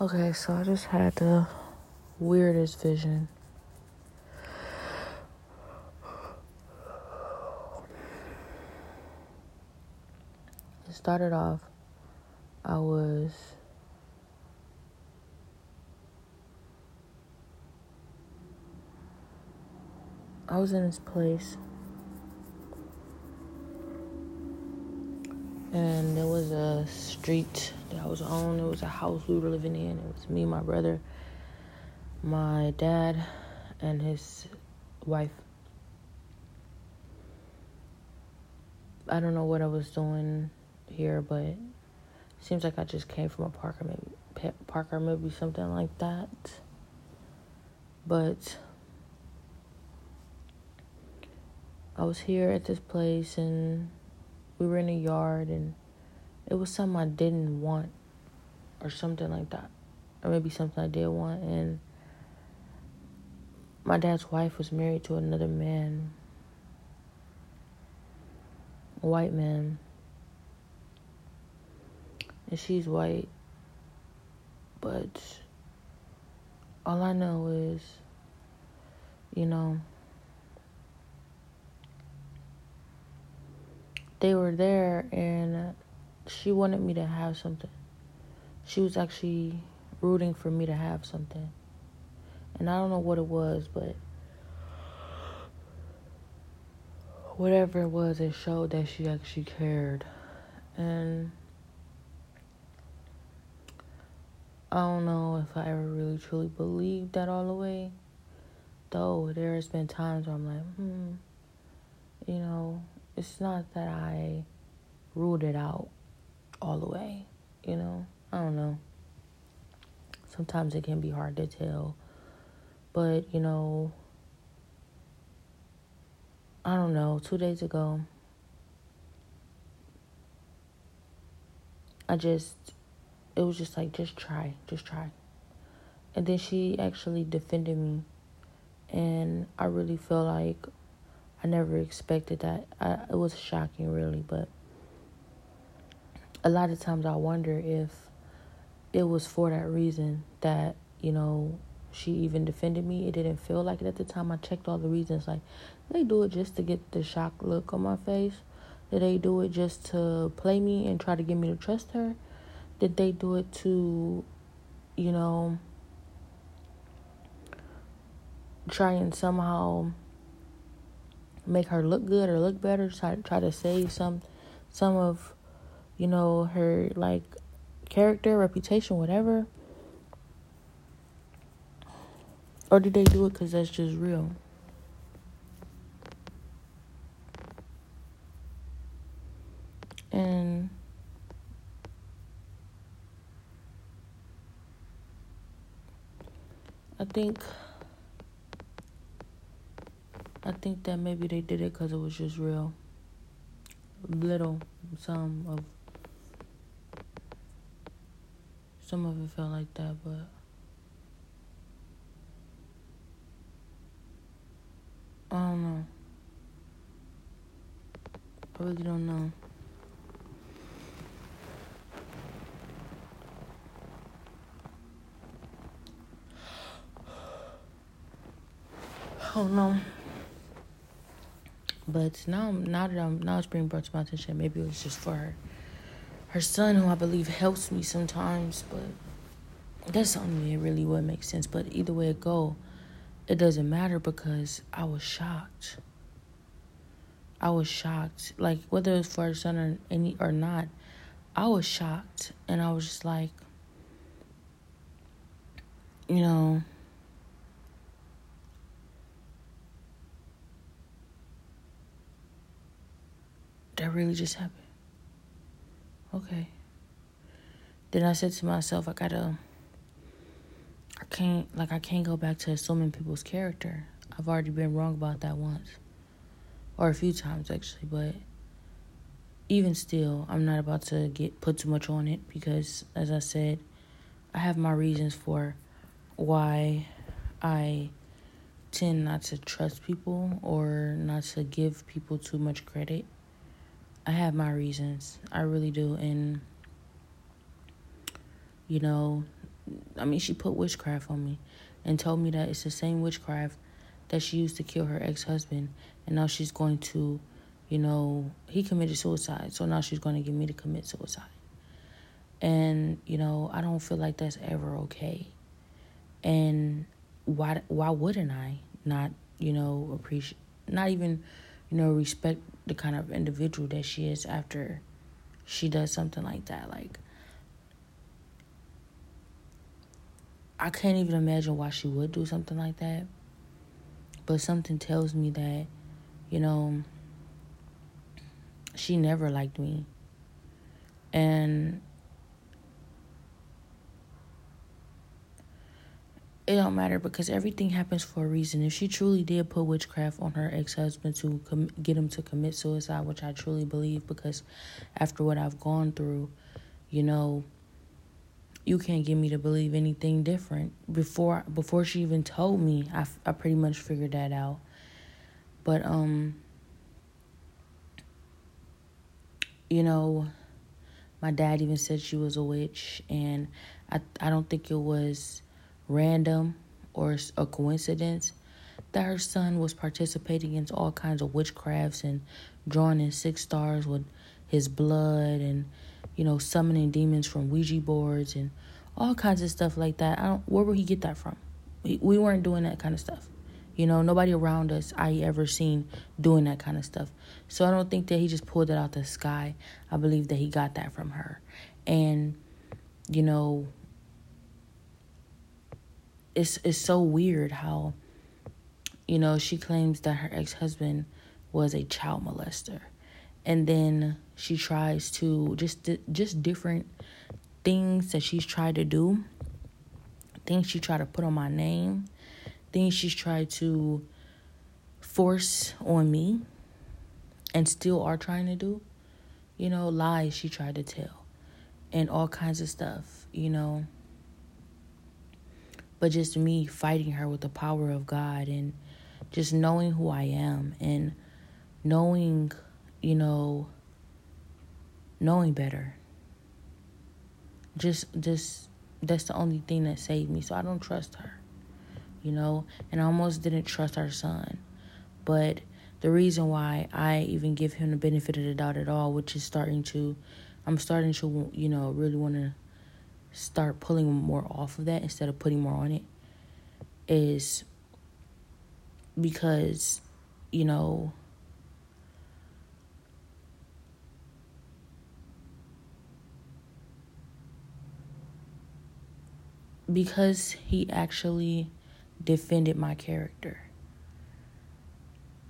Okay, so I just had the weirdest vision. It started off, I was I was in this place and there was a street that I was on. It was a house we were living in. It was me, my brother, my dad, and his wife. I don't know what I was doing here, but seems like I just came from a park or maybe park or maybe something like that. But I was here at this place and we were in a yard and it was something I didn't want or something like that. Or maybe something I did want and my dad's wife was married to another man. A white man. And she's white. But all I know is, you know, they were there and she wanted me to have something. She was actually rooting for me to have something. And I don't know what it was, but whatever it was, it showed that she actually cared. And I don't know if I ever really truly believed that all the way. Though there has been times where I'm like, hmm, you know, it's not that I ruled it out all the way, you know? I don't know. Sometimes it can be hard to tell. But, you know, I don't know, two days ago, I just, it was just like, just try, just try. And then she actually defended me. And I really feel like I never expected that. I, it was shocking, really, but a lot of times I wonder if it was for that reason that, you know, she even defended me. It didn't feel like it at the time. I checked all the reasons. Like, they do it just to get the shock look on my face? Did they do it just to play me and try to get me to trust her? Did they do it to, you know, try and somehow make her look good or look better, try try to save some some of you know her like character, reputation, whatever. Or did they do it cuz that's just real? And I think I think that maybe they did it because it was just real. Little, some of, some of it felt like that, but I don't know. I really don't know. Don't know. But now, now that I'm now it's being brought to my attention, maybe it was just for her, her son, who I believe helps me sometimes. But that's something that really would make sense. But either way it go, it doesn't matter because I was shocked. I was shocked, like whether it's for her son or any or not. I was shocked, and I was just like, you know. That really just happened. Okay. Then I said to myself, I gotta, I can't, like, I can't go back to assuming people's character. I've already been wrong about that once. Or a few times, actually, but even still, I'm not about to get put too much on it because, as I said, I have my reasons for why I tend not to trust people or not to give people too much credit. I have my reasons. I really do. And, you know, I mean, she put witchcraft on me and told me that it's the same witchcraft that she used to kill her ex husband. And now she's going to, you know, he committed suicide. So now she's going to get me to commit suicide. And, you know, I don't feel like that's ever okay. And why why wouldn't I not, you know, appreciate not even, you know, respect the kind of individual that she is after she does something like that. Like I can't even imagine why she would do something like that. But something tells me that, you know, she never liked me. And it don't matter because everything happens for a reason. If she truly did put witchcraft on her ex husband to com- get him to commit suicide, which I truly believe, because after what I've gone through, you know, you can't get me to believe anything different. Before before she even told me, I, I pretty much figured that out. But um, you know, my dad even said she was a witch, and I I don't think it was random or a coincidence that her son was participating in all kinds of witchcrafts and drawing in six stars with his blood and you know summoning demons from Ouija boards and all kinds of stuff like that. I don't where would he get that from? We, we weren't doing that kind of stuff. You know, nobody around us I ever seen doing that kind of stuff. So I don't think that he just pulled it out the sky. I believe that he got that from her. And you know, it's it's so weird how you know she claims that her ex-husband was a child molester. And then she tries to just just different things that she's tried to do. Things she tried to put on my name. Things she's tried to force on me and still are trying to do. You know lies she tried to tell and all kinds of stuff you know but just me fighting her with the power of God and just knowing who I am and knowing, you know, knowing better. Just just that's the only thing that saved me. So I don't trust her. You know, and I almost didn't trust our son. But the reason why I even give him the benefit of the doubt at all, which is starting to I'm starting to, you know, really want to start pulling more off of that instead of putting more on it is because, you know, because he actually defended my character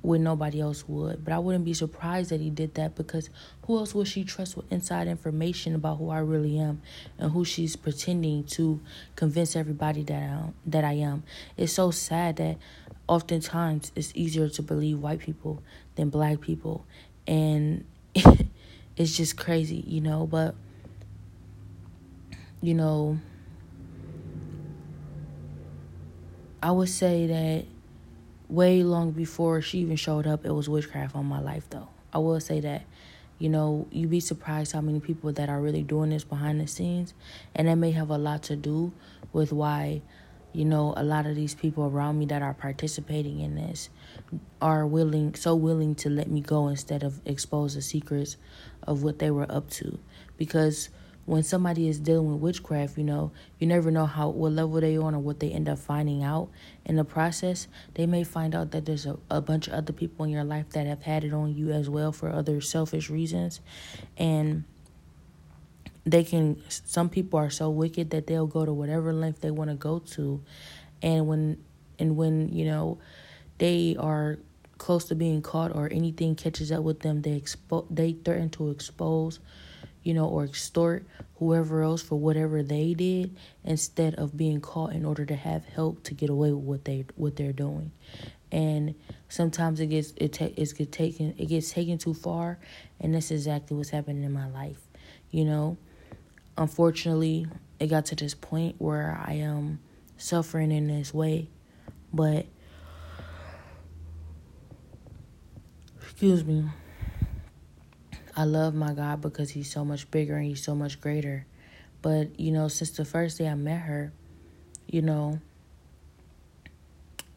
when nobody else would. But I wouldn't be surprised that he did that because who else would she trust with inside information about who I really am and who she's pretending to convince everybody that I that I am. It's so sad that oftentimes it's easier to believe white people than black people and it's just crazy, you know, but you know I would say that way long before she even showed up, it was witchcraft on my life, though. I will say that. You know, you'd be surprised how many people that are really doing this behind the scenes. And that may have a lot to do with why, you know, a lot of these people around me that are participating in this are willing, so willing to let me go instead of expose the secrets of what they were up to. Because when somebody is dealing with witchcraft, you know, you never know how what level they on or what they end up finding out in the process. They may find out that there's a, a bunch of other people in your life that have had it on you as well for other selfish reasons. And they can some people are so wicked that they'll go to whatever length they want to go to. And when and when, you know, they are close to being caught or anything catches up with them, they expo- they threaten to expose you know, or extort whoever else for whatever they did instead of being caught in order to have help to get away with what they what they're doing. And sometimes it gets it ta- it gets taken it gets taken too far, and that's exactly what's happening in my life. You know, unfortunately, it got to this point where I am suffering in this way, but excuse me I love my God because He's so much bigger and He's so much greater. But, you know, since the first day I met her, you know,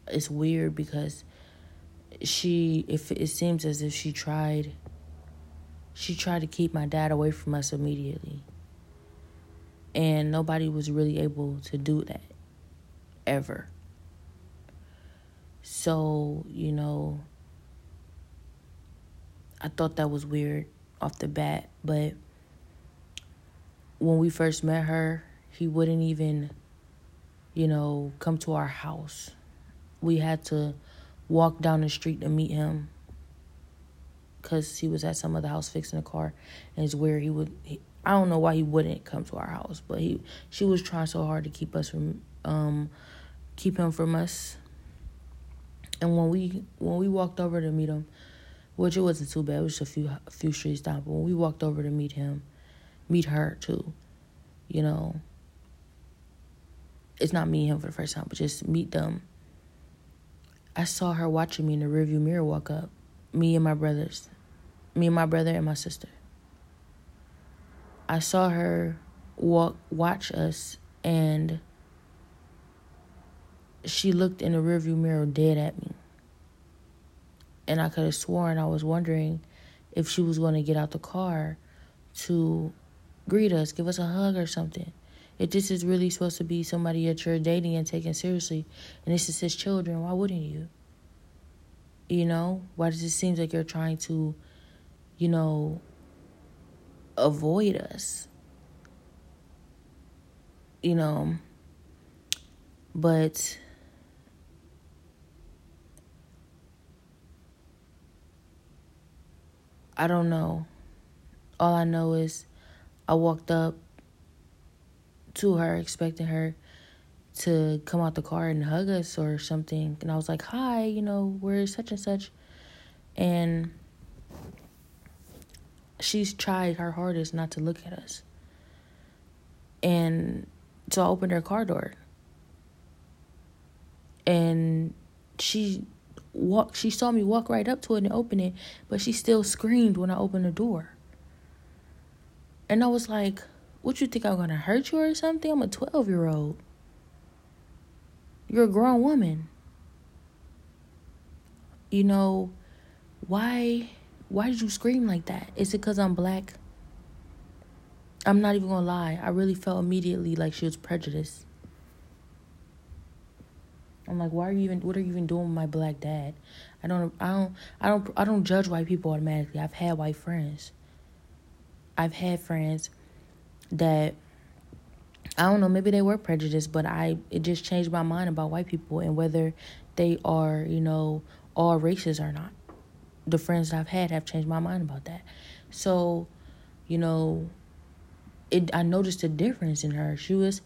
it's weird because she if it seems as if she tried she tried to keep my dad away from us immediately. And nobody was really able to do that ever. So, you know, I thought that was weird off the bat, but when we first met her, he wouldn't even, you know, come to our house. We had to walk down the street to meet him because he was at some other house fixing a car, and it's where he would. He, I don't know why he wouldn't come to our house, but he she was trying so hard to keep us from um keep him from us. And when we when we walked over to meet him, which it wasn't too bad. It was just a few a few streets down. But when we walked over to meet him, meet her too, you know. It's not me and him for the first time, but just meet them. I saw her watching me in the rearview mirror walk up. Me and my brothers. Me and my brother and my sister. I saw her walk watch us and she looked in the rearview mirror dead at me and I could have sworn I was wondering if she was going to get out the car to greet us, give us a hug or something. If this is really supposed to be somebody that you're dating and taking seriously, and this is his children, why wouldn't you? You know, why does it seem like you're trying to, you know, avoid us? You know, but I don't know. All I know is I walked up to her expecting her to come out the car and hug us or something. And I was like, hi, you know, we're such and such. And she's tried her hardest not to look at us. And so I opened her car door. And she walk she saw me walk right up to it and open it, but she still screamed when I opened the door. And I was like, What you think I'm gonna hurt you or something? I'm a twelve year old. You're a grown woman. You know, why why did you scream like that? Is it because I'm black? I'm not even gonna lie. I really felt immediately like she was prejudiced. I'm like, why are you even? What are you even doing with my black dad? I don't, I don't, I don't, I don't judge white people automatically. I've had white friends. I've had friends that I don't know, maybe they were prejudiced, but I it just changed my mind about white people and whether they are, you know, all races or not. The friends I've had have changed my mind about that. So, you know, it I noticed a difference in her. She was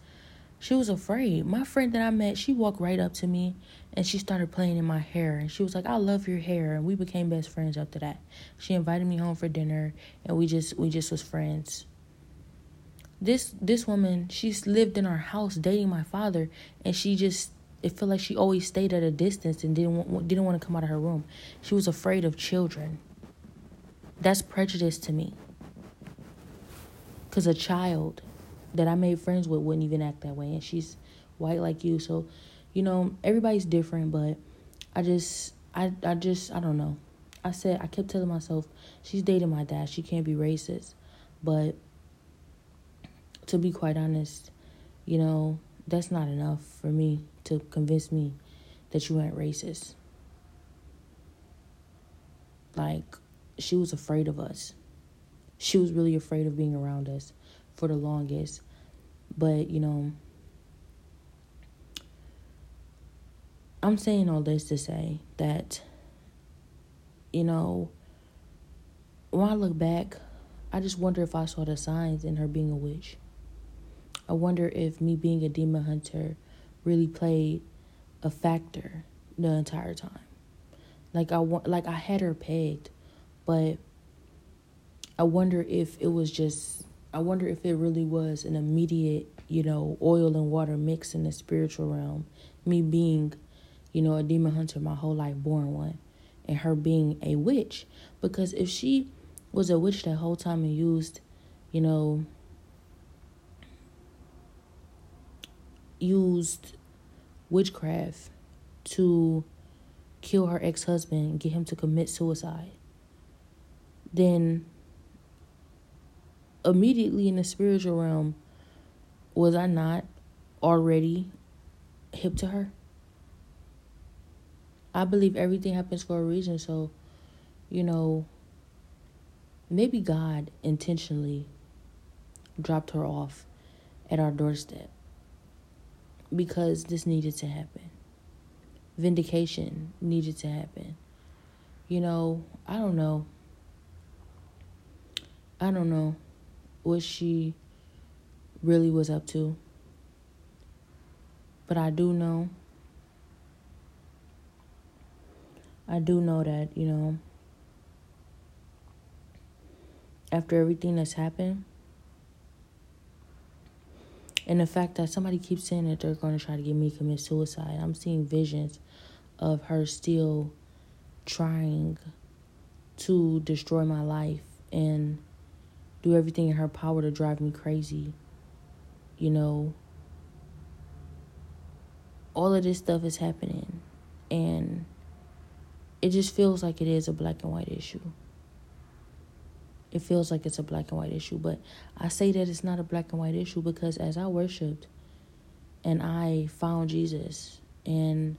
she was afraid. My friend that I met, she walked right up to me and she started playing in my hair. And she was like, I love your hair. And we became best friends after that. She invited me home for dinner and we just we just was friends. This this woman, she's lived in our house dating my father and she just it felt like she always stayed at a distance and didn't want, didn't want to come out of her room. She was afraid of children. That's prejudice to me. Cuz a child that I made friends with wouldn't even act that way. And she's white like you. So, you know, everybody's different, but I just, I, I just, I don't know. I said, I kept telling myself, she's dating my dad. She can't be racist. But to be quite honest, you know, that's not enough for me to convince me that you ain't racist. Like, she was afraid of us. She was really afraid of being around us for the longest. But, you know, I'm saying all this to say that, you know, when I look back, I just wonder if I saw the signs in her being a witch. I wonder if me being a demon hunter really played a factor the entire time. Like I want, like I had her pegged, but I wonder if it was just I wonder if it really was an immediate, you know, oil and water mix in the spiritual realm. Me being, you know, a demon hunter my whole life, born one, and her being a witch. Because if she was a witch that whole time and used, you know, used witchcraft to kill her ex husband and get him to commit suicide, then immediately in the spiritual realm, was I not already hip to her? I believe everything happens for a reason, so, you know, maybe God intentionally dropped her off at our doorstep because this needed to happen. Vindication needed to happen. You know, I don't know. I don't know what she really was up to. But I do know. I do know that, you know, after everything that's happened, and the fact that somebody keeps saying that they're going to try to get me to commit suicide, I'm seeing visions of her still trying to destroy my life and do everything in her power to drive me crazy. You know, all of this stuff is happening, and it just feels like it is a black and white issue. It feels like it's a black and white issue, but I say that it's not a black and white issue because as I worshiped and I found Jesus and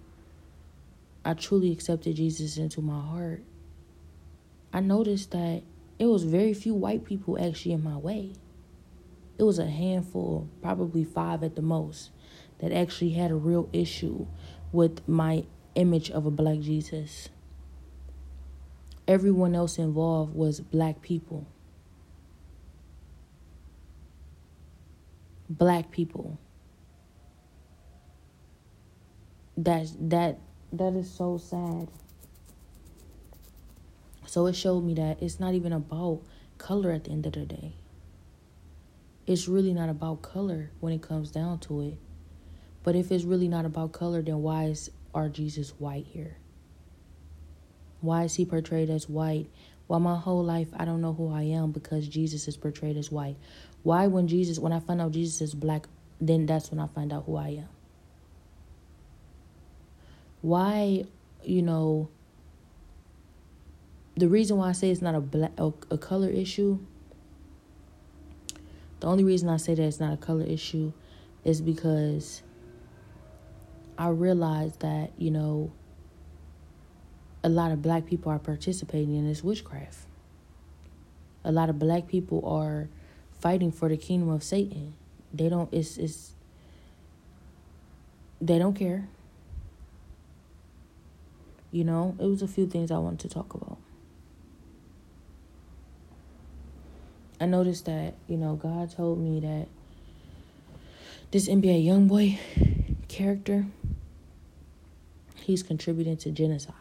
I truly accepted Jesus into my heart, I noticed that it was very few white people actually in my way. It was a handful, probably five at the most, that actually had a real issue with my image of a black Jesus everyone else involved was black people. Black people. That's that that is so sad. So it showed me that it's not even about color at the end of the day. It's really not about color when it comes down to it. But if it's really not about color, then why is our Jesus white here? Why is he portrayed as white? While my whole life I don't know who I am because Jesus is portrayed as white. Why when Jesus when I find out Jesus is black, then that's when I find out who I am. Why, you know, the reason why I say it's not a black a, a color issue. The only reason I say that it's not a color issue is because I realize that, you know, a lot of black people are participating in this witchcraft. A lot of black people are fighting for the kingdom of Satan. They don't it's it's they don't care. You know, it was a few things I wanted to talk about. I noticed that, you know, God told me that this NBA YoungBoy character, he's contributing to genocide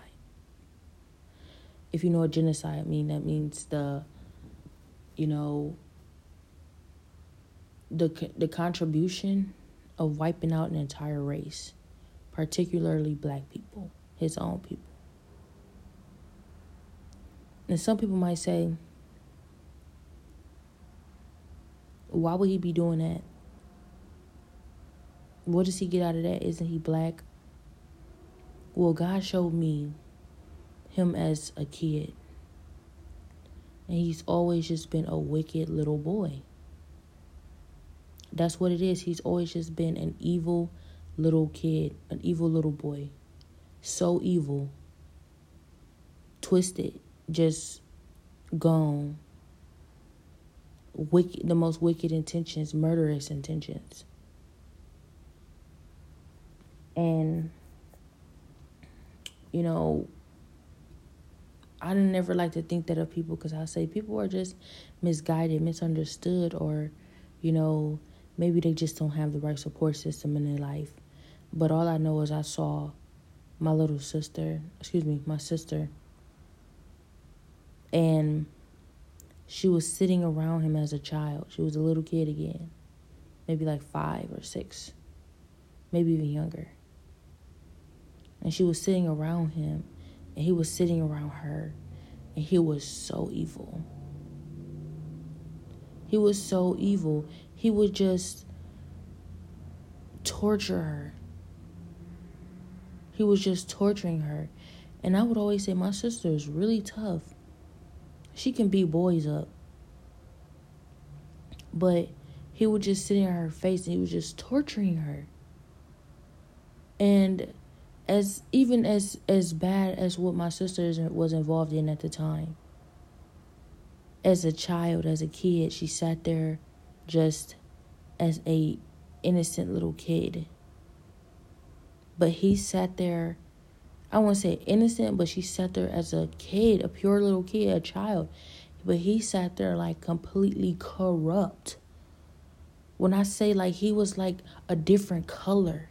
if you know what genocide mean, that means the, you know, the the contribution of wiping out an entire race, particularly black people, his own people. And some people might say, why would he be doing that? What does he get out of that? Isn't he black? Well, God showed me him as a kid. And he's always just been a wicked little boy. That's what it is. He's always just been an evil little kid, an evil little boy. So evil. Twisted, just gone. Wicked, the most wicked intentions, murderous intentions. And, you know, I never like to think that of people because I say people are just misguided, misunderstood, or, you know, maybe they just don't have the right support system in their life. But all I know is I saw my little sister, excuse me, my sister, and she was sitting around him as a child. She was a little kid again, maybe like five or six, maybe even younger. And she was sitting around him and he was sitting around her and he was so evil. He was so evil. He would just torture her. He was just torturing her. And I would always say, my sister is really tough. She can beat boys up. But he would just sit in her face and he was just torturing her. And as even as as bad as what my sister was involved in at the time. As a child, as a kid, she sat there just as a innocent little kid. But he sat there I won't say innocent, but she sat there as a kid, a pure little kid, a child. But he sat there like completely corrupt. When I say like he was like a different color,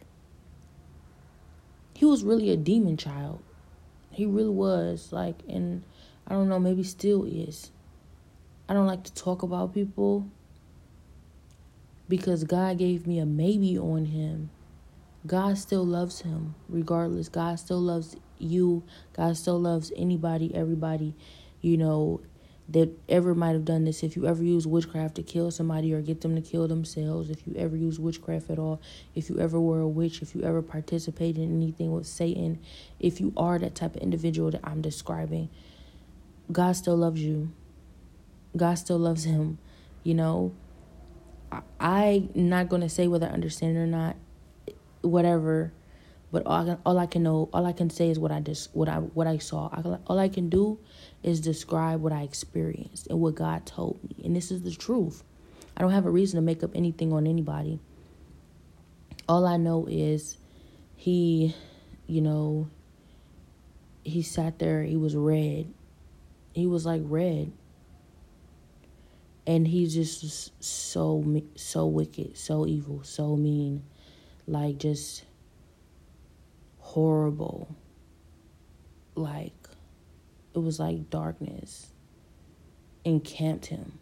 he was really a demon child. He really was like, and I don't know, maybe still is. I don't like to talk about people because God gave me a maybe on him. God still loves him regardless. God still loves you. God still loves anybody, everybody, you know, that ever might have done this. If you ever use witchcraft to kill somebody or get them to kill themselves, if you ever use witchcraft at all, if you ever were a witch, if you ever participated in anything with Satan, if you are that type of individual that I'm describing, God still loves you. God still loves him, you know. I, I'm not going to say whether I understand it or not whatever. But all I, all I can know, all I can say is what I just what I what I saw. I, all I can do is describe what I experienced and what God told me, and this is the truth. I don't have a reason to make up anything on anybody. All I know is he, you know, he sat there. He was red. He was like red, and he just so so wicked, so evil, so mean like just horrible. Like it was like darkness encamped him.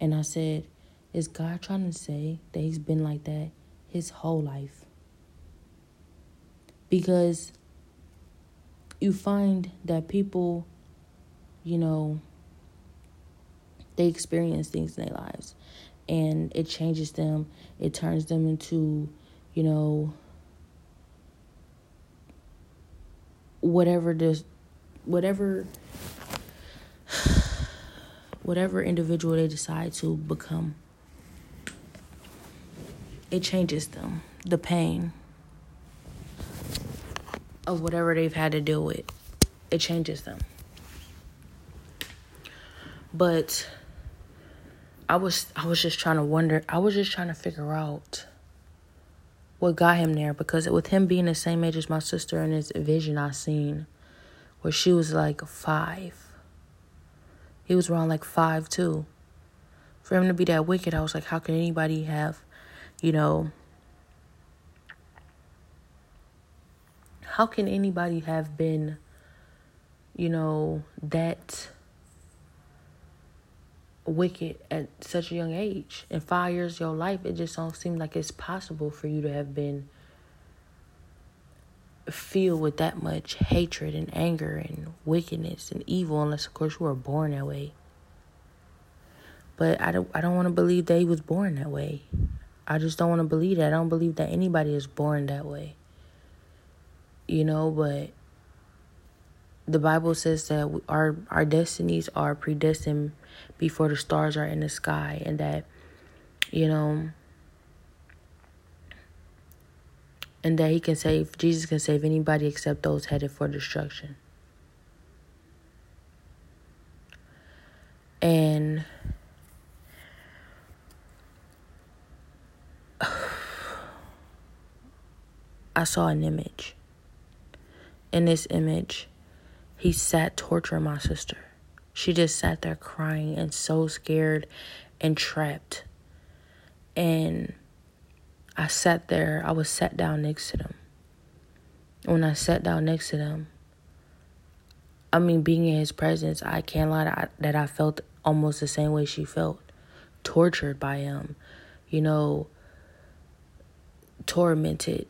And I said, Is God trying to say that he's been like that his whole life? Because you find that people, you know, they experience things in their lives and it changes them. It turns them into, you know, whatever this, whatever, whatever individual they decide to become. It changes them. The pain of whatever they've had to deal with, it changes them. But I was I was just trying to wonder. I was just trying to figure out what got him there because with him being the same age as my sister and his vision I seen where she was like 5. He was around like 5 too. For him to be that wicked, I was like how can anybody have, you know, how can anybody have been you know that wicked at such a young age. In five years of your life, it just don't seem like it's possible for you to have been filled with that much hatred and anger and wickedness and evil, unless of course you were born that way. But I don't I don't want to believe that he was born that way. I just don't want to believe that. I don't believe that anybody is born that way. You know, but the Bible says that our our destinies are predestined before the stars are in the sky, and that you know, and that He can save. Jesus can save anybody except those headed for destruction. And I saw an image. In this image, he sat torturing my sister. She just sat there crying and so scared and trapped. And I sat there, I was sat down next to them. When I sat down next to them, I mean, being in his presence, I can't lie that I, felt almost the same way she felt. Tortured by him, you know, tormented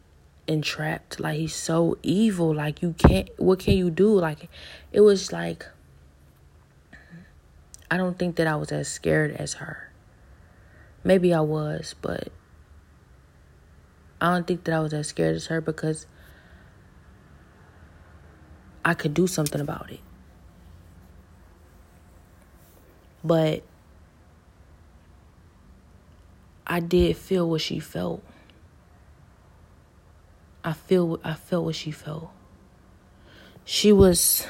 entrapped. Like he's so evil. Like you can't what can you do? Like it was like I don't think that I was as scared as her. Maybe I was, but I don't think that I was as scared as her because I could do something about it. But I did feel what she felt. I feel I felt what she felt. She was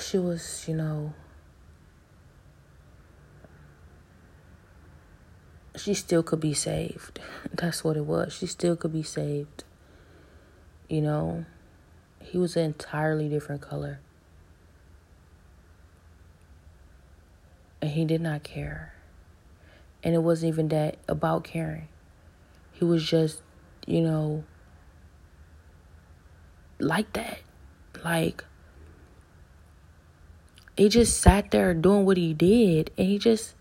she was, you know, she still could be saved. That's what it was. She still could be saved. You know, he was an entirely different color. And he did not care. And it wasn't even that about caring. He was just, you know, like that. Like, he just sat there doing what he did. And he just,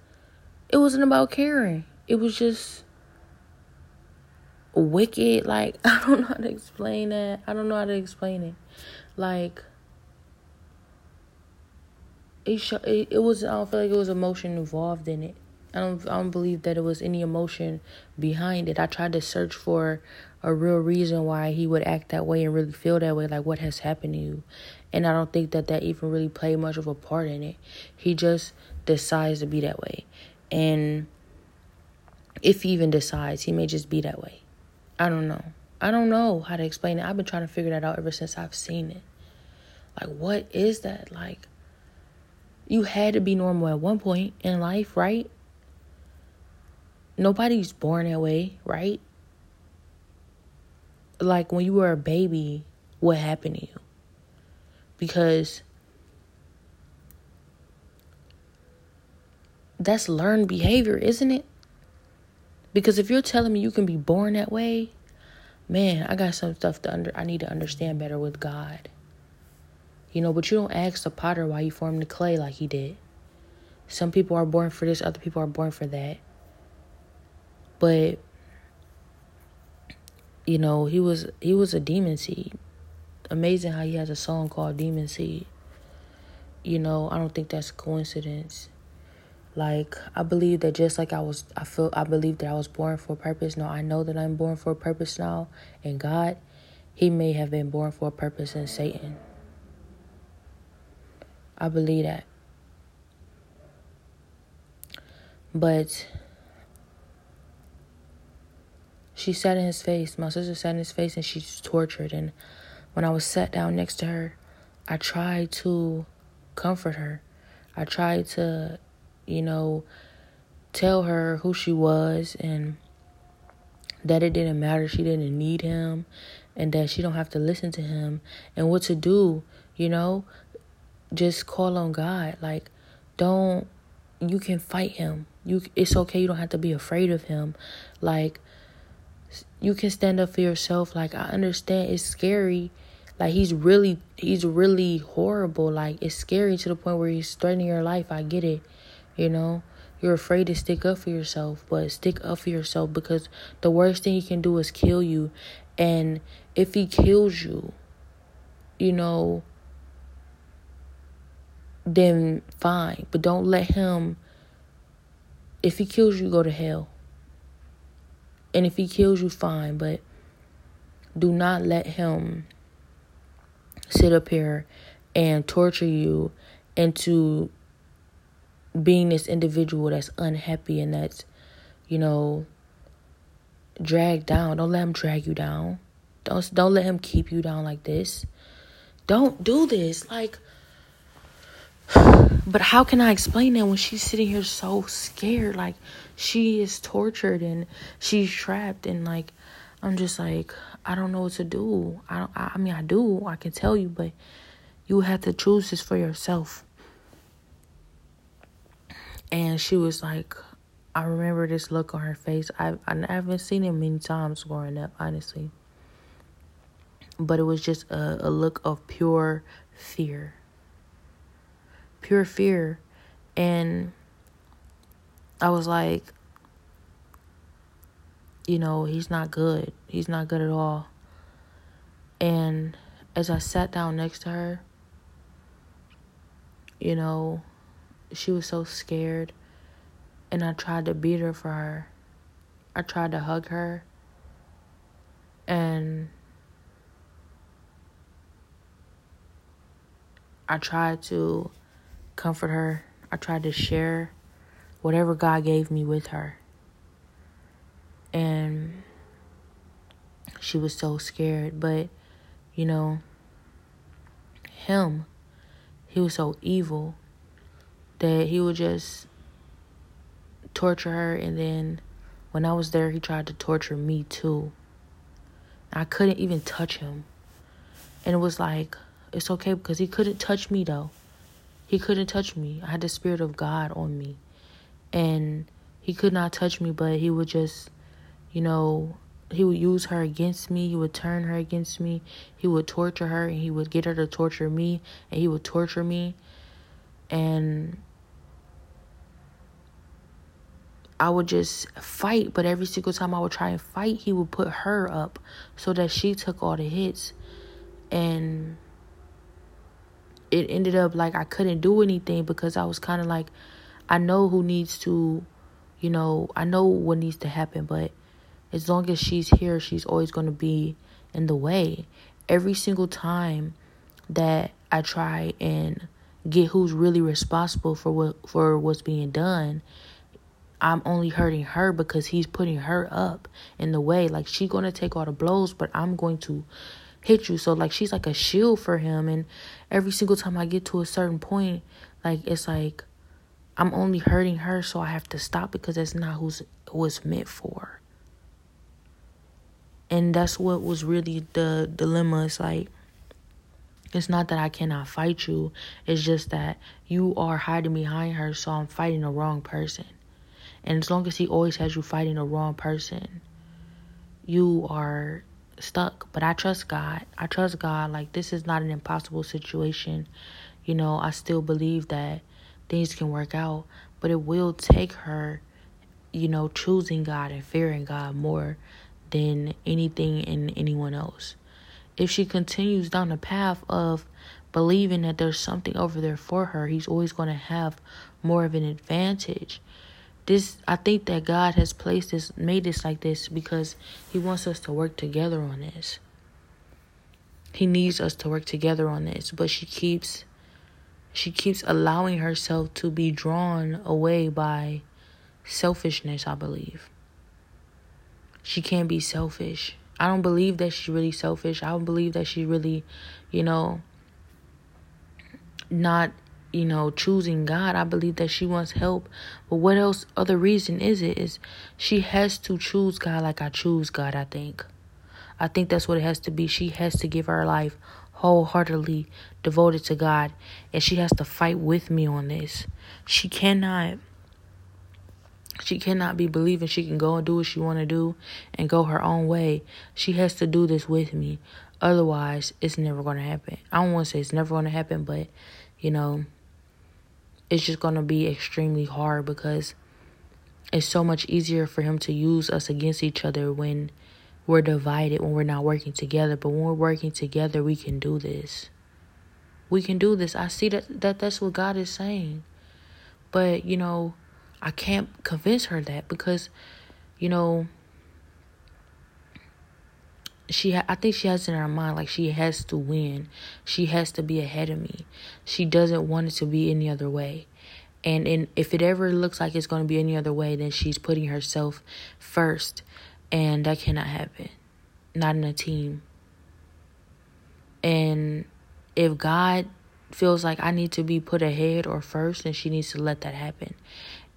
it wasn't about caring. It was just wicked. Like, I don't know how to explain that. I don't know how to explain it. Like, it, sh- it, it was, I don't feel like it was emotion involved in it. I don't, I don't believe that it was any emotion behind it. I tried to search for a real reason why he would act that way and really feel that way. Like, what has happened to you? And I don't think that that even really played much of a part in it. He just decides to be that way. And if he even decides, he may just be that way. I don't know. I don't know how to explain it. I've been trying to figure that out ever since I've seen it. Like, what is that? Like, you had to be normal at one point in life, right? Nobody's born that way, right? Like, when you were a baby, what happened to you? Because that's learned behavior, isn't it? Because if you're telling me you can be born that way, man, I got some stuff to under I need to understand better with God. You know, but you don't ask the potter why he formed the clay like he did. Some people are born for this, other people are born for that. But you know, he was he was a demon seed. Amazing how he has a song called Demon Seed. You know, I don't think that's a coincidence. Like I believe that just like I was I feel I believe that I was born for a purpose. No, I know that I'm born for a purpose now. And God, he may have been born for a purpose in Satan. I believe that. But she sat in his face. My sister sat in his face and she's tortured. And when I was sat down next to her, I tried to comfort her. I tried to you know, tell her who she was and that it didn't matter. She didn't need him and that she don't have to listen to him and what to do, you know? Just call on God. Like don't you can fight him. You it's okay. You don't have to be afraid of him. Like you can stand up for yourself. Like I understand it's scary. Like he's really he's really horrible. Like it's scary to the point where he's threatening your life. I get it. You know, you're afraid to stick up for yourself, but stick up for yourself because the worst thing he can do is kill you. And if he kills you, you know, then fine. But don't let him, if he kills you, go to hell. And if he kills you, fine. But do not let him sit up here and torture you into being this individual that's unhappy and that's, you know, dragged down. Don't let him drag you down. Don't don't let him keep you down like this. Don't do this. Like but how can I explain that when she's sitting here so scared? Like she is tortured and she's trapped and like I'm just like I don't know what to do. I don't I mean I do. I can tell you, but you have to choose this for yourself. And she was like, I remember this look on her face. I I haven't seen it many times growing up, honestly. But it was just a, a look of pure fear. Pure fear. And I was like, you know, he's not good. He's not good at all. And as I sat down next to her, you know, she was so scared. And I tried to beat her for her. I tried to hug her. And I tried to comfort her. I tried to share whatever God gave me with her. And she was so scared. But, you know, him, he was so evil that he would just torture her. And then when I was there, he tried to torture me too. I couldn't even touch him. And it was like, it's okay because he couldn't touch me though. He couldn't touch me. I had the Spirit of God on me. And he could not touch me, but he would just, you know, he would use her against me. He would turn her against me. He would torture her and he would get her to torture me and he would torture me. And I would just fight, but every single time I would try and fight, he would put her up so that she took all the hits. And it ended up like I couldn't do anything because I was kind of like, I know who needs to, you know, I know what needs to happen, but as long as she's here, she's always going to be in the way. Every single time that I try and get who's really responsible for what for what's being done, I'm only hurting her because he's putting her up in the way. Like she's gonna take all the blows, but I'm going to hit you. So like she's like a shield for him and every single time I get to a certain point, like it's like I'm only hurting her so I have to stop because that's not who's was meant for. And that's what was really the dilemma. It's like it's not that I cannot fight you. It's just that you are hiding behind her, so I'm fighting the wrong person. And as long as he always has you fighting the wrong person, you are stuck. But I trust God. I trust God. Like, this is not an impossible situation. You know, I still believe that things can work out, but it will take her, you know, choosing God and fearing God more than anything and anyone else. If she continues down the path of believing that there's something over there for her, he's always going to have more of an advantage this I think that God has placed this made this like this because he wants us to work together on this. He needs us to work together on this, but she keeps she keeps allowing herself to be drawn away by selfishness, I believe. She can't be selfish. I don't believe that she's really selfish. I don't believe that she's really, you know, not you know, choosing God. I believe that she wants help. But what else other reason is it? Is she has to choose God like I choose God, I think. I think that's what it has to be. She has to give her life wholeheartedly devoted to God. And she has to fight with me on this. She cannot she cannot be believing she can go and do what she want to do and go her own way. She has to do this with me. Otherwise, it's never going to happen. I don't want to say it's never going to happen, but you know, it's just going to be extremely hard because it's so much easier for him to use us against each other when we're divided, when we're not working together. But when we're working together, we can do this. We can do this. I see that, that that's what God is saying. But, you know, I can't convince her that because, you know, she I think she has in her mind like she has to win. She has to be ahead of me. She doesn't want it to be any other way. And and if it ever looks like it's going to be any other way, then she's putting herself first, and that cannot happen. Not in a team. And if God feels like I need to be put ahead or first, then she needs to let that happen.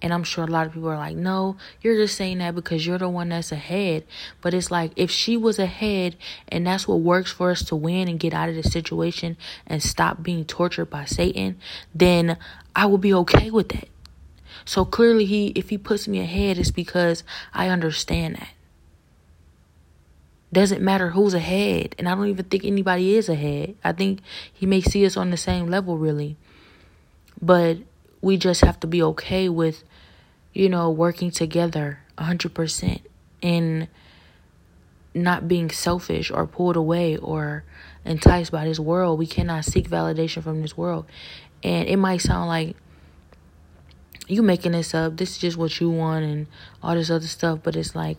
And I'm sure a lot of people are like, no, you're just saying that because you're the one that's ahead. But it's like, if she was ahead and that's what works for us to win and get out of the situation and stop being tortured by Satan, then I will be okay with that. So clearly, he, if he puts me ahead, it's because I understand that. Doesn't matter who's ahead. And I don't even think anybody is ahead. I think he may see us on the same level, really. But we just have to be okay with you know, working together 100%. And not being selfish or pulled away or enticed by this world. We cannot seek validation from this world. And it might sound like you making this up. This is just what you want and all this other stuff, but it's like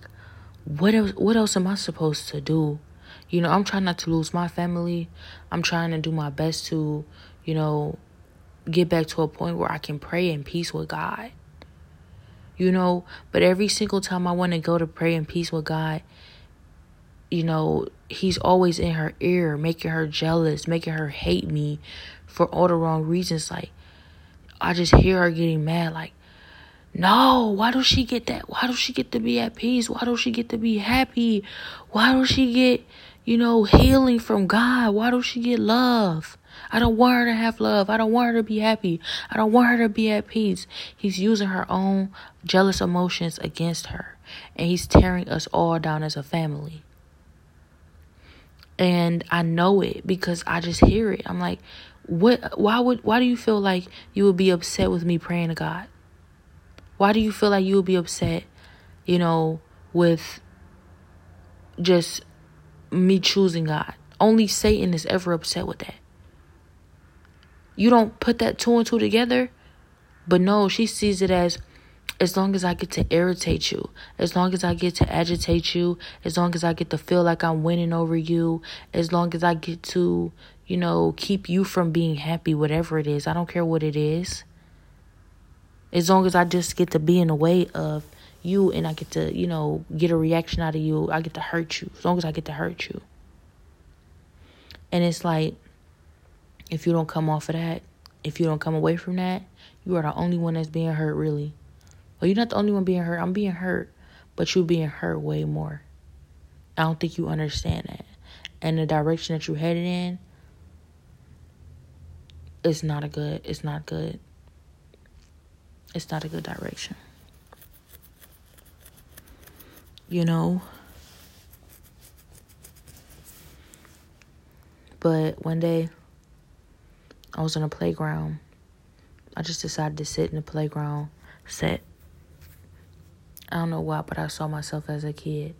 what else what else am I supposed to do? You know, I'm trying not to lose my family. I'm trying to do my best to, you know, get back to a point where I can pray in peace with God. You know, but every single time I want to go to pray in peace with God, you know, he's always in her ear, making her jealous, making her hate me for all the wrong reasons. Like, I just hear her getting mad, like, no, why does she get that? Why does she get to be at peace? Why does she get to be happy? Why does she get, you know, healing from God? Why does she get love? I don't want her to have love. I don't want her to be happy. I don't want her to be at peace. He's using her own jealous emotions against her. And he's tearing us all down as a family. And I know it because I just hear it. I'm like, what why would why do you feel like you would be upset with me praying to God? Why do you feel like you would be upset, you know, with just me choosing God? Only Satan is ever upset with that. You don't put that two and two together, but no, she sees it as as long as I get to irritate you, as long as I get to agitate you, as long as I get to feel like I'm winning over you, as long as I get to, you know, keep you from being happy, whatever it is. I don't care what it is. As long as I just get to be in the way of you and I get to, you know, get a reaction out of you, I get to hurt you. As long as I get to hurt you. And it's like, if you don't come off of that, if you don't come away from that, you are the only one that's being hurt, really. Well, you're not the only one being hurt. I'm being hurt, but you're being hurt way more. I don't think you understand that. And the direction that you're headed in, it's not a good it's not good it's not a good direction you know but one day i was on a playground i just decided to sit in the playground sit i don't know why but i saw myself as a kid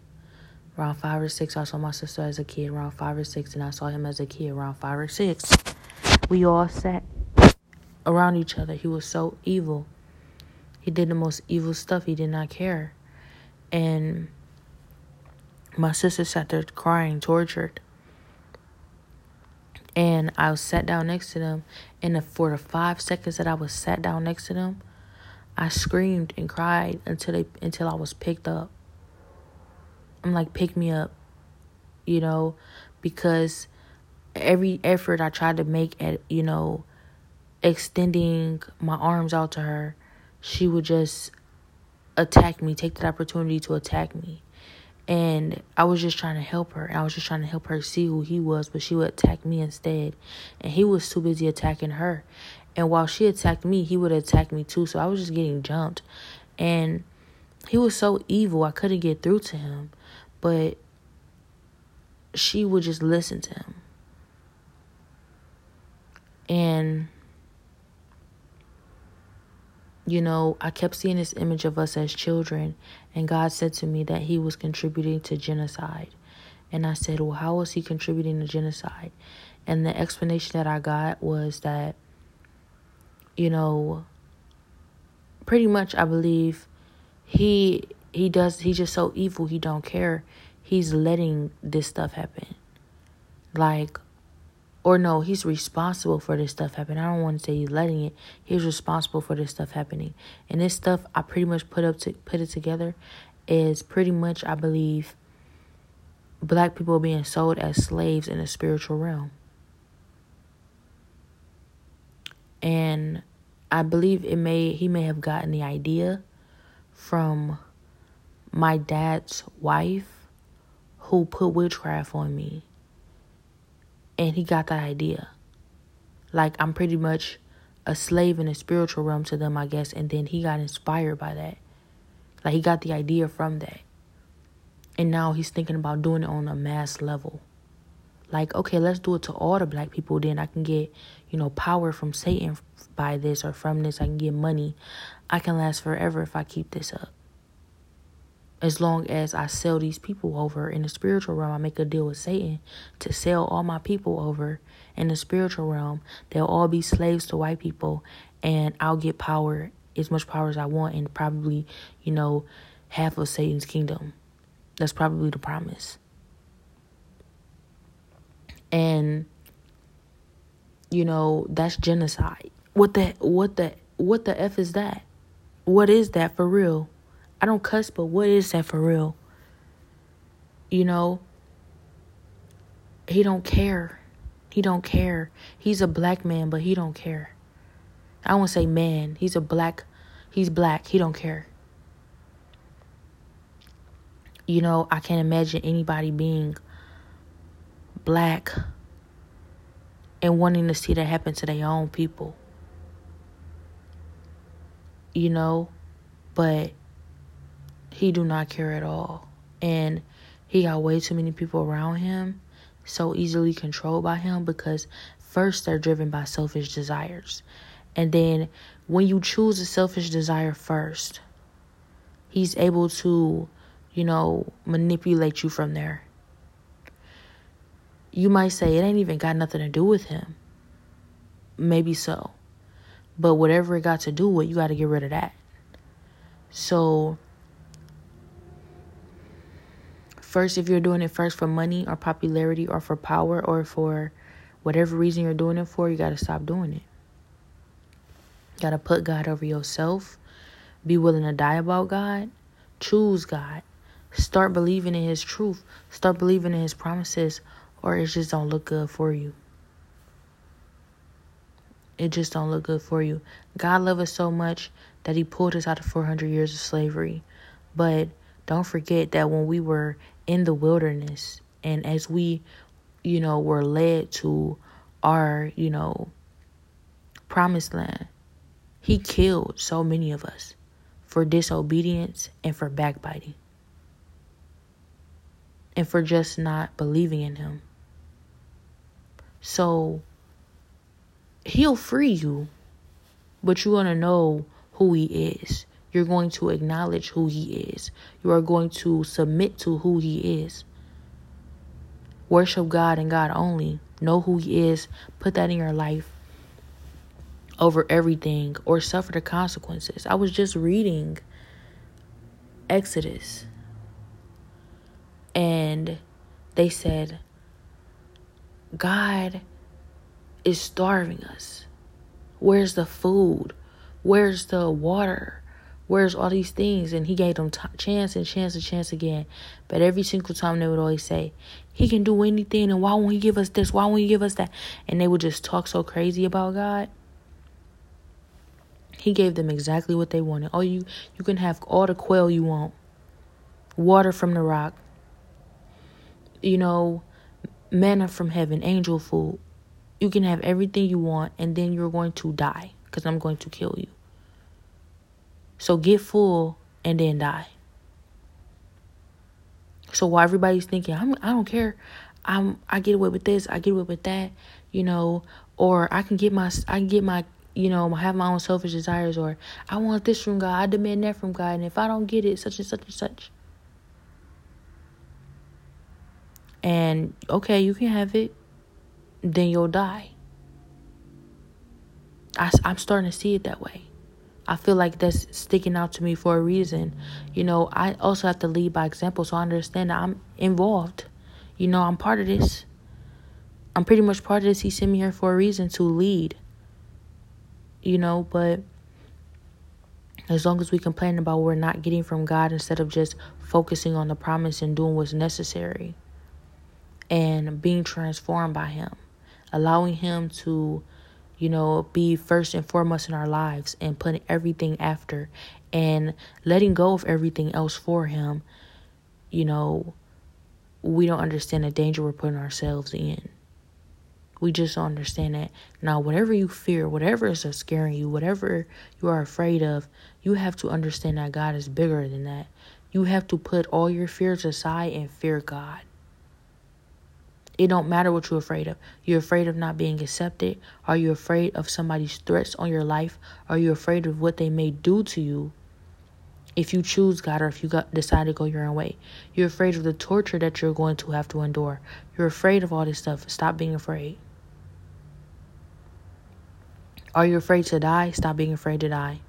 around five or six i saw my sister as a kid around five or six and i saw him as a kid around five or six we all sat around each other. He was so evil. He did the most evil stuff. He did not care. And my sister sat there crying, tortured. And I was sat down next to them. And the, for the five seconds that I was sat down next to them, I screamed and cried until they until I was picked up. I'm like, pick me up, you know, because every effort I tried to make at, you know, extending my arms out to her, she would just attack me, take that opportunity to attack me. And I was just trying to help her. I was just trying to help her see who he was, but she would attack me instead. And he was too busy attacking her. And while she attacked me, he would attack me too. So I was just getting jumped. And he was so evil, I couldn't get through to him. But she would just listen to him. And, you know, I kept seeing this image of us as children, and God said to me that He was contributing to genocide. And I said, Well, how was He contributing to genocide? And the explanation that I got was that, you know, pretty much I believe he he does he's just so evil he don't care he's letting this stuff happen like or no, he's responsible for this stuff happening. I don't want to say he's letting it. He's responsible for this stuff happening. And this stuff I pretty much put up to put it together is pretty much I believe black people being sold as slaves in the spiritual realm. And I believe it may he may have gotten the idea from my dad's wife who put witchcraft on me and he got that idea. Like I'm pretty much a slave in the spiritual realm to them, I guess, and then he got inspired by that. Like he got the idea from that. And now he's thinking about doing it on a mass level. Like, okay, let's do it to all the black people, then I can get, you know, power from Satan by this or from this. I can get money. I can last forever if I keep this up. As long as I sell these people over in the spiritual realm, I make a deal with Satan to sell all my people over in the spiritual realm. They'll all be slaves to white people, and I'll get power, as much power as I want, and probably, you know, half of Satan's kingdom. That's probably the promise. And, you know, that's genocide. What the, what the, what the F is that? What is that for real? I don't cuss, but what is that for real? You know, he don't care. He don't care. He's a black man, but he don't care. I won't say man. He's a black. He's black. He don't care. You know, I can't imagine anybody being black and wanting to see that happen to their own people. You know, but he do not care at all. And he got way too many people around him, so easily controlled by him because first they're driven by selfish desires. And then when you choose a selfish desire first, he's able to, you know, manipulate you from there. You might say it ain't even got nothing to do with him. Maybe so. But whatever it got to do with, you got to get rid of that. So first if you're doing it first for money or popularity or for power or for whatever reason you're doing it for, you got to stop doing it. You got to put God over yourself. Be willing to die about God. Choose God. Start believing in his truth. Start believing in his promises or it just don't look good for you. It just don't look good for you. God loved us so much that he pulled us out of 400 years of slavery. But don't forget that when we were in the wilderness. And as we you know were led to our you know promised land he killed so many of us for disobedience and for backbiting and for just not believing in him. So he'll free you but you want to know who he is you're going to acknowledge who He is. You are going to submit to who He is. Worship God and God only. Know who He is. Put that in your life over everything or suffer the consequences. I was just reading Exodus and they said, God is starving us. Where's the food? Where's the water? Where's all these things? And he gave them t- chance and chance and chance again. But every single time they would always say, He can do anything, and why won't He give us this? Why won't He give us that? And they would just talk so crazy about God. He gave them exactly what they wanted. Oh, you you can have all the quail you want, water from the rock, you know, manna from heaven, angel food. You can have everything you want, and then you're going to die because I'm going to kill you. So get full and then die. So while everybody's thinking, I'm, I don't care, I'm I get away with this, I get away with that, you know, or I can get my I can get my you know have my own selfish desires, or I want this from God, I demand that from God, and if I don't get it, such and such and such. And okay, you can have it, then you'll die. I, I'm starting to see it that way. I feel like that's sticking out to me for a reason. You know, I also have to lead by example, so I understand that I'm involved. You know, I'm part of this. I'm pretty much part of this. He sent me here for a reason to lead. You know, but as long as we complain about what we're not getting from God instead of just focusing on the promise and doing what's necessary and being transformed by Him, allowing Him to you know, be first and foremost in our lives and putting everything after and letting go of everything else for Him, you know, we don't understand the danger we're putting ourselves in. We just don't understand that. Now, whatever you fear, whatever is scaring you, whatever you are afraid of, you have to understand that God is bigger than that. You have to put all your fears aside and fear God. It don't matter what you're afraid of. You're afraid of not being accepted. Are you afraid of somebody's threats on your life? Are you afraid of what they may do to you? if you choose God or if you got, decide to go your own way. You're afraid of the torture that you're going to have to endure. You're afraid of all this stuff. Stop being afraid. Are you afraid to die? Stop being afraid to die.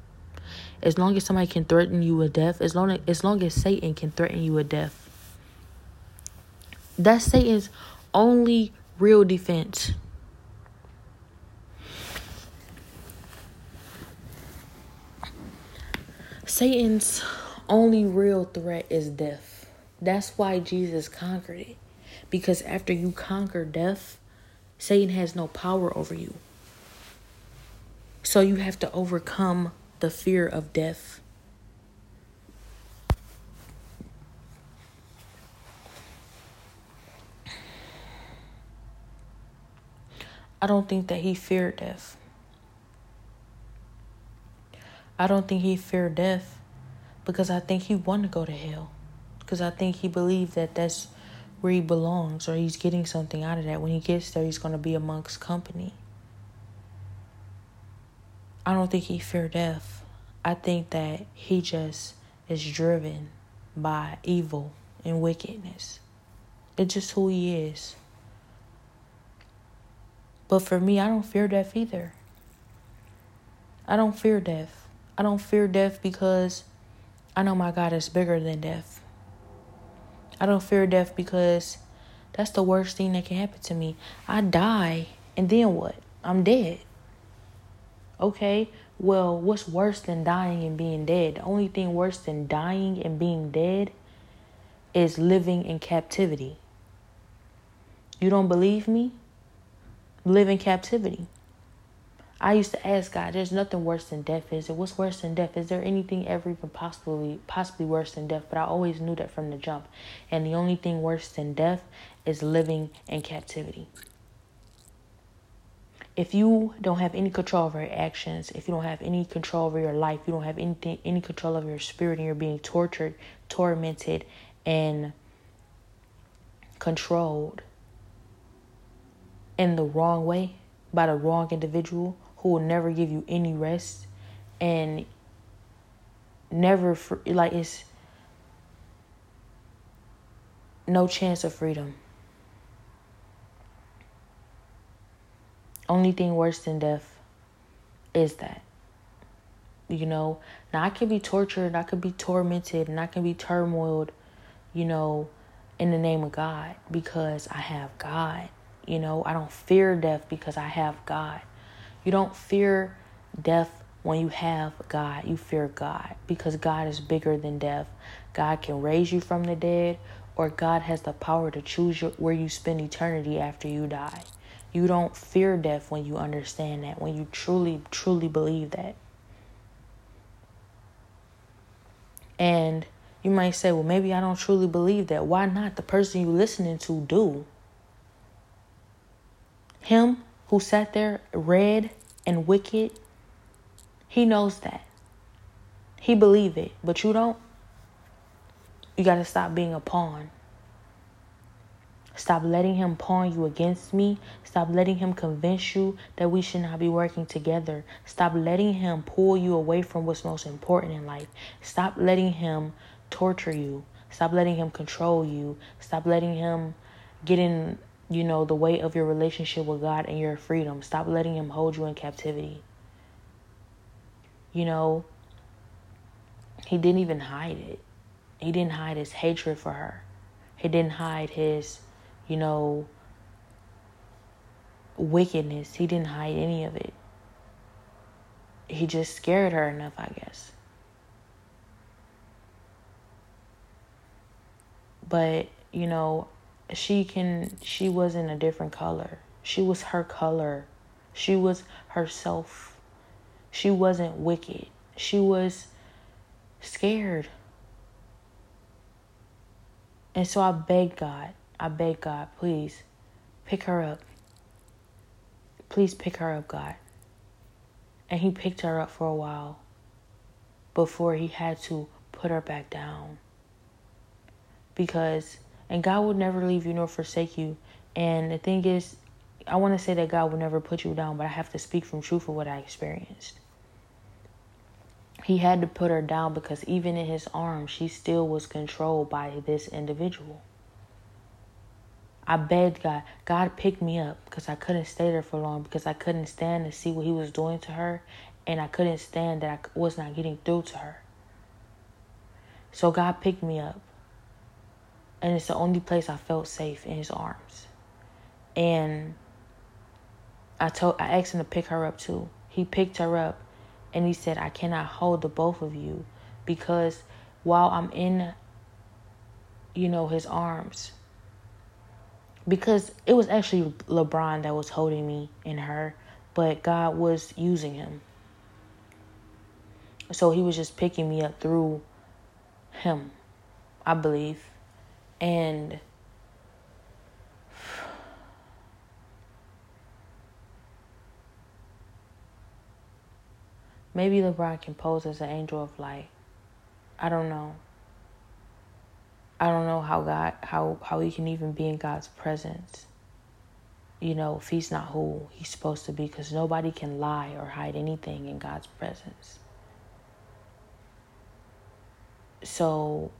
As long as somebody can threaten you with death, as long as, as long as Satan can threaten you with death, that's Satan's only real defense. Satan's only real threat is death. That's why Jesus conquered it. Because after you conquer death, Satan has no power over you. So you have to overcome the fear of death. I don't think that he feared death. I don't think he feared death because I think he wanted to go to hell. Because I think he believed that that's where he belongs or he's getting something out of that. When he gets there, he's going to be amongst company. I don't think he feared death. I think that he just is driven by evil and wickedness. It's just who he is. But for me, I don't fear death either. I don't fear death. I don't fear death because I know my God is bigger than death. I don't fear death because that's the worst thing that can happen to me. I die, and then what? I'm dead. Okay, well, what's worse than dying and being dead? The only thing worse than dying and being dead is living in captivity. You don't believe me? Live in captivity. I used to ask God, there's nothing worse than death, is it? What's worse than death? Is there anything ever even possibly possibly worse than death? But I always knew that from the jump. And the only thing worse than death is living in captivity if you don't have any control over your actions, if you don't have any control over your life, you don't have anything any control over your spirit and you're being tortured, tormented and controlled in the wrong way by the wrong individual who will never give you any rest and never like it's no chance of freedom. only thing worse than death is that. You know, now I can be tortured, I could be tormented, and I can be turmoiled, you know, in the name of God because I have God. You know, I don't fear death because I have God. You don't fear death when you have God. You fear God because God is bigger than death. God can raise you from the dead, or God has the power to choose your, where you spend eternity after you die. You don't fear death when you understand that, when you truly, truly believe that. And you might say, well, maybe I don't truly believe that. Why not? The person you're listening to do. Him who sat there red and wicked, he knows that. He believe it, but you don't. You got to stop being a pawn. Stop letting him pawn you against me. Stop letting him convince you that we should not be working together. Stop letting him pull you away from what's most important in life. Stop letting him torture you. Stop letting him control you. Stop letting him get in, you know, the weight of your relationship with God and your freedom. Stop letting him hold you in captivity. You know, he didn't even hide it. He didn't hide his hatred for her. He didn't hide his you know, wickedness. He didn't hide any of it. He just scared her enough, I guess. But, you know, she can she was in a different color. She was her color. She was herself. She wasn't wicked. She was scared. And so I begged God I beg God, please pick her up. Please pick her up, God. And he picked her up for a while before he had to put her back down. Because, and God will never leave you nor forsake you. And the thing is, I want to say that God will never put you down, but I have to speak from truth of what I experienced. he had to put her down because even in his arms, she still was controlled by this individual. I begged God, God picked me up because I couldn't stay there for long because I couldn't stand to see what he was doing to her and I couldn't stand that I was not getting through to her. So God picked me up. And it's the only place I felt safe in his arms. And I told I asked him to pick her up too. He picked her up and he said, I cannot hold the both of you because while I'm in, you know, his arms, because it was actually LeBron that was holding me in her, but God was using him. So he was just picking me up through him, I believe. And Maybe LeBron can pose as an angel of light. I don't know. I don't know how God how how he can even be in God's presence. You know, if he's not who he's supposed to be cuz nobody can lie or hide anything in God's presence. So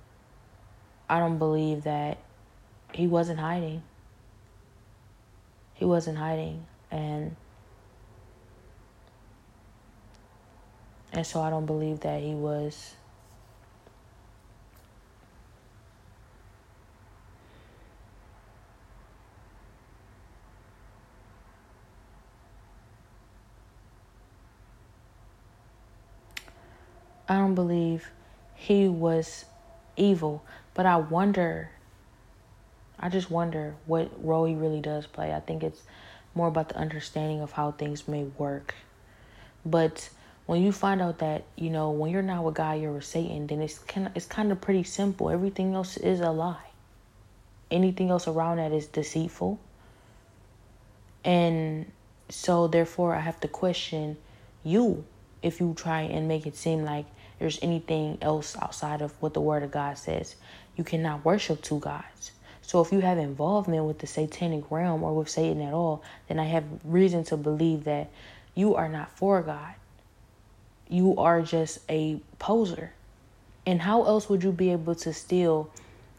I don't believe that he wasn't hiding. He wasn't hiding. And And so I don't believe that he was. I don't believe he was evil, but I wonder I just wonder what role he really does play. I think it's more about the understanding of how things may work. But when you find out that you know when you're not with God, you're with Satan, then it's kind of, it's kind of pretty simple. Everything else is a lie. Anything else around that is deceitful. And so therefore, I have to question you if you try and make it seem like there's anything else outside of what the Word of God says. You cannot worship two gods. So if you have involvement with the satanic realm or with Satan at all, then I have reason to believe that you are not for God you are just a poser. And how else would you be able to steal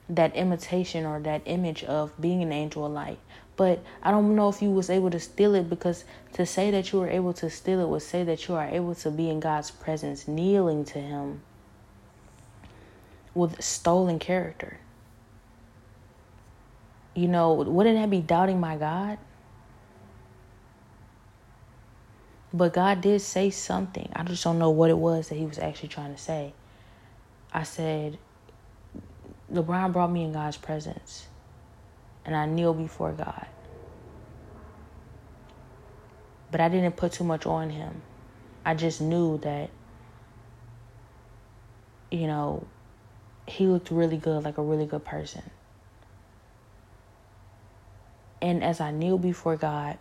that imitation or that image of being an angel of light? But I don't know if you was able to steal it because to say that you were able to steal it would say that you are able to be in God's presence, kneeling to Him with stolen character. You know, wouldn't that be doubting my God? But God did say something. I just don't know what it was that He was actually trying to say. I said, LeBron brought me in God's presence, and I kneel before God. But I didn't put too much on him. I just knew that, you know, he looked really good, like a really good person. And as I kneeled before God,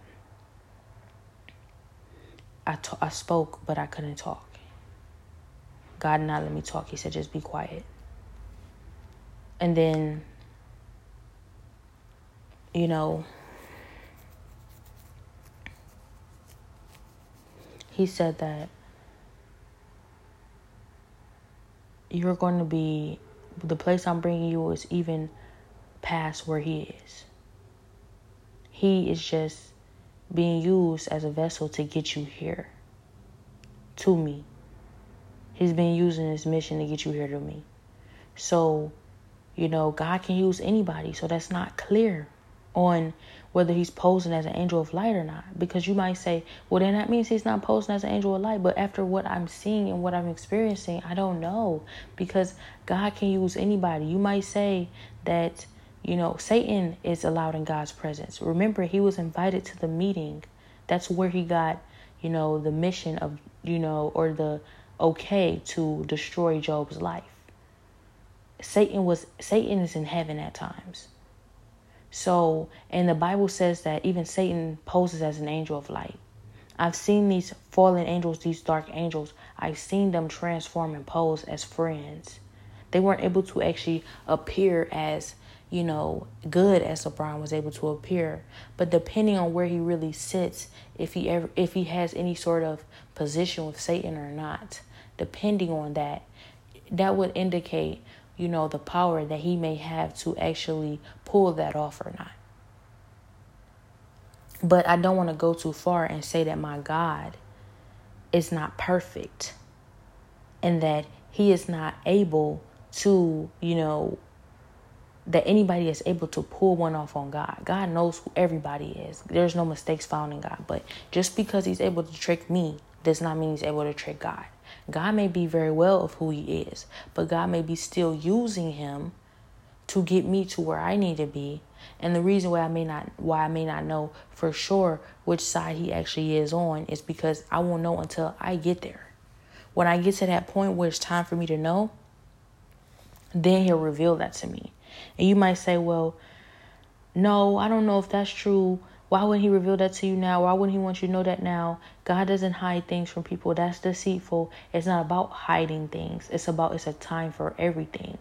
I, t- I spoke, but I couldn't talk. God did not let me talk. He said, just be quiet. And then, you know, he said that you're going to be, the place I'm bringing you is even past where he is. He is just being used as a vessel to get you here to me. He's been using his mission to get you here to me. So, you know, God can use anybody. So that's not clear on whether he's posing as an angel of light or not. Because you might say, well, then that means he's not posing as an angel of light. But after what I'm seeing and what I'm experiencing, I don't know. Because God can use anybody. You might say that you know, Satan is allowed in God's presence. Remember, he was invited to the meeting. That's where he got, you know, the mission of, you know, or the okay to destroy Job's life. Satan was Satan is in heaven at times. So, and the Bible says that even Satan poses as an angel of light. I've seen these fallen angels, these dark angels, I've seen them transform and pose as friends. They weren't able to actually appear as you know, good as LeBron was able to appear. But depending on where he really sits, if he ever if he has any sort of position with Satan or not, depending on that, that would indicate, you know, the power that he may have to actually pull that off or not. But I don't want to go too far and say that my God is not perfect and that he is not able to, you know, that anybody is able to pull one off on God. God knows who everybody is. There's no mistakes found in God. But just because he's able to trick me does not mean he's able to trick God. God may be very well of who he is, but God may be still using him to get me to where I need to be. And the reason why I may not why I may not know for sure which side he actually is on is because I won't know until I get there. When I get to that point where it's time for me to know, then he'll reveal that to me. And you might say, well, no, I don't know if that's true. Why wouldn't he reveal that to you now? Why wouldn't he want you to know that now? God doesn't hide things from people. That's deceitful. It's not about hiding things. It's about it's a time for everything.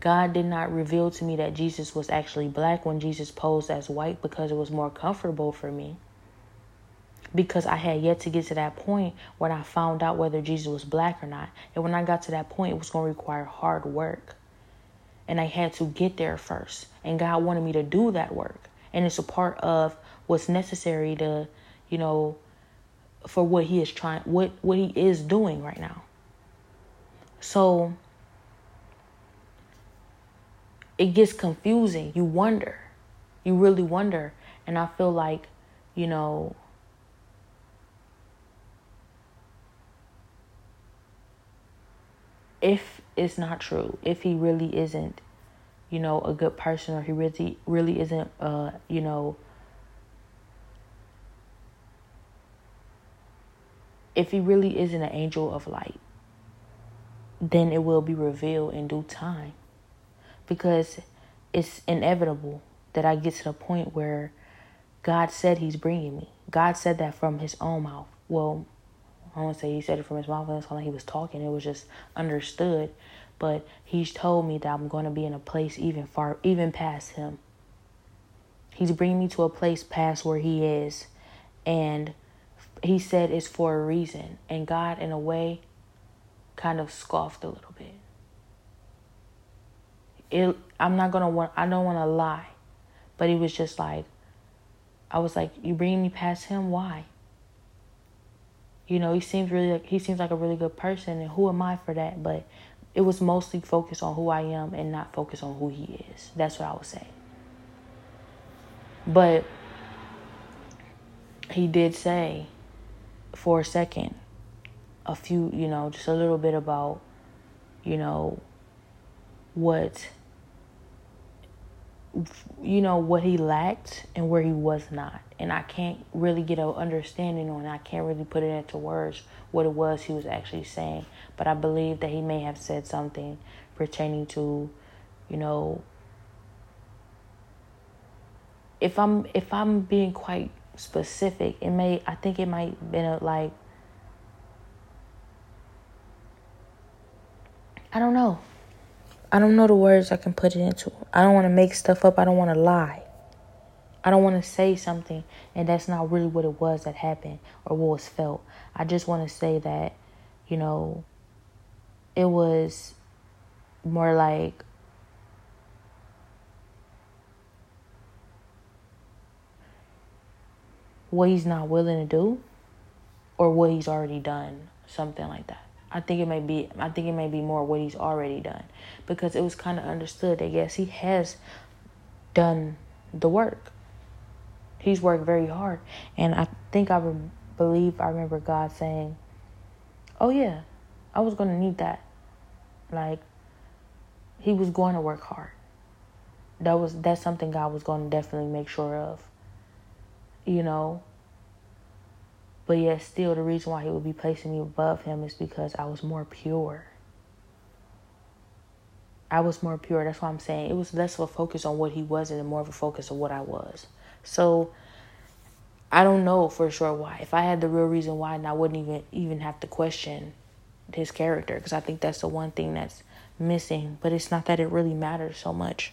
God did not reveal to me that Jesus was actually black when Jesus posed as white because it was more comfortable for me. Because I had yet to get to that point when I found out whether Jesus was black or not. And when I got to that point, it was going to require hard work and I had to get there first. And God wanted me to do that work. And it's a part of what's necessary to, you know, for what he is trying what what he is doing right now. So it gets confusing. You wonder. You really wonder. And I feel like, you know, if it's not true, if he really isn't, you know, a good person or he really really isn't uh, you know, if he really isn't an angel of light, then it will be revealed in due time. Because it's inevitable that I get to the point where God said he's bringing me. God said that from his own mouth. Well, I to say he said it from his mouth. It's not like he was talking. It was just understood. But he's told me that I'm going to be in a place even far, even past him. He's bringing me to a place past where he is. And he said it's for a reason. And God, in a way, kind of scoffed a little bit. It, I'm not going to want, I don't want to lie. But he was just like, I was like, you bringing me past him? Why? You know, he seems really like he seems like a really good person, and who am I for that? But it was mostly focused on who I am and not focused on who he is. That's what I would say. But he did say for a second a few, you know, just a little bit about, you know, what you know what he lacked and where he was not. And i can't really get an understanding on i can't really put it into words what it was he was actually saying. But i believe that he may have said something pertaining to you know if i'm if i'm being quite specific it may i think it might been a, like i don't know I don't know the words I can put it into. I don't want to make stuff up. I don't want to lie. I don't want to say something and that's not really what it was that happened or what was felt. I just want to say that, you know, it was more like what he's not willing to do or what he's already done, something like that. I think it may be I think it may be more what he's already done because it was kind of understood that yes, he has done the work. He's worked very hard, and I think I believe I remember God saying, "Oh yeah, I was going to need that." Like he was going to work hard. That was that's something God was going to definitely make sure of. You know, but yet, still, the reason why he would be placing me above him is because I was more pure. I was more pure. That's why I'm saying it was less of a focus on what he was and more of a focus on what I was. So I don't know for sure why. If I had the real reason why, I wouldn't even even have to question his character because I think that's the one thing that's missing. But it's not that it really matters so much.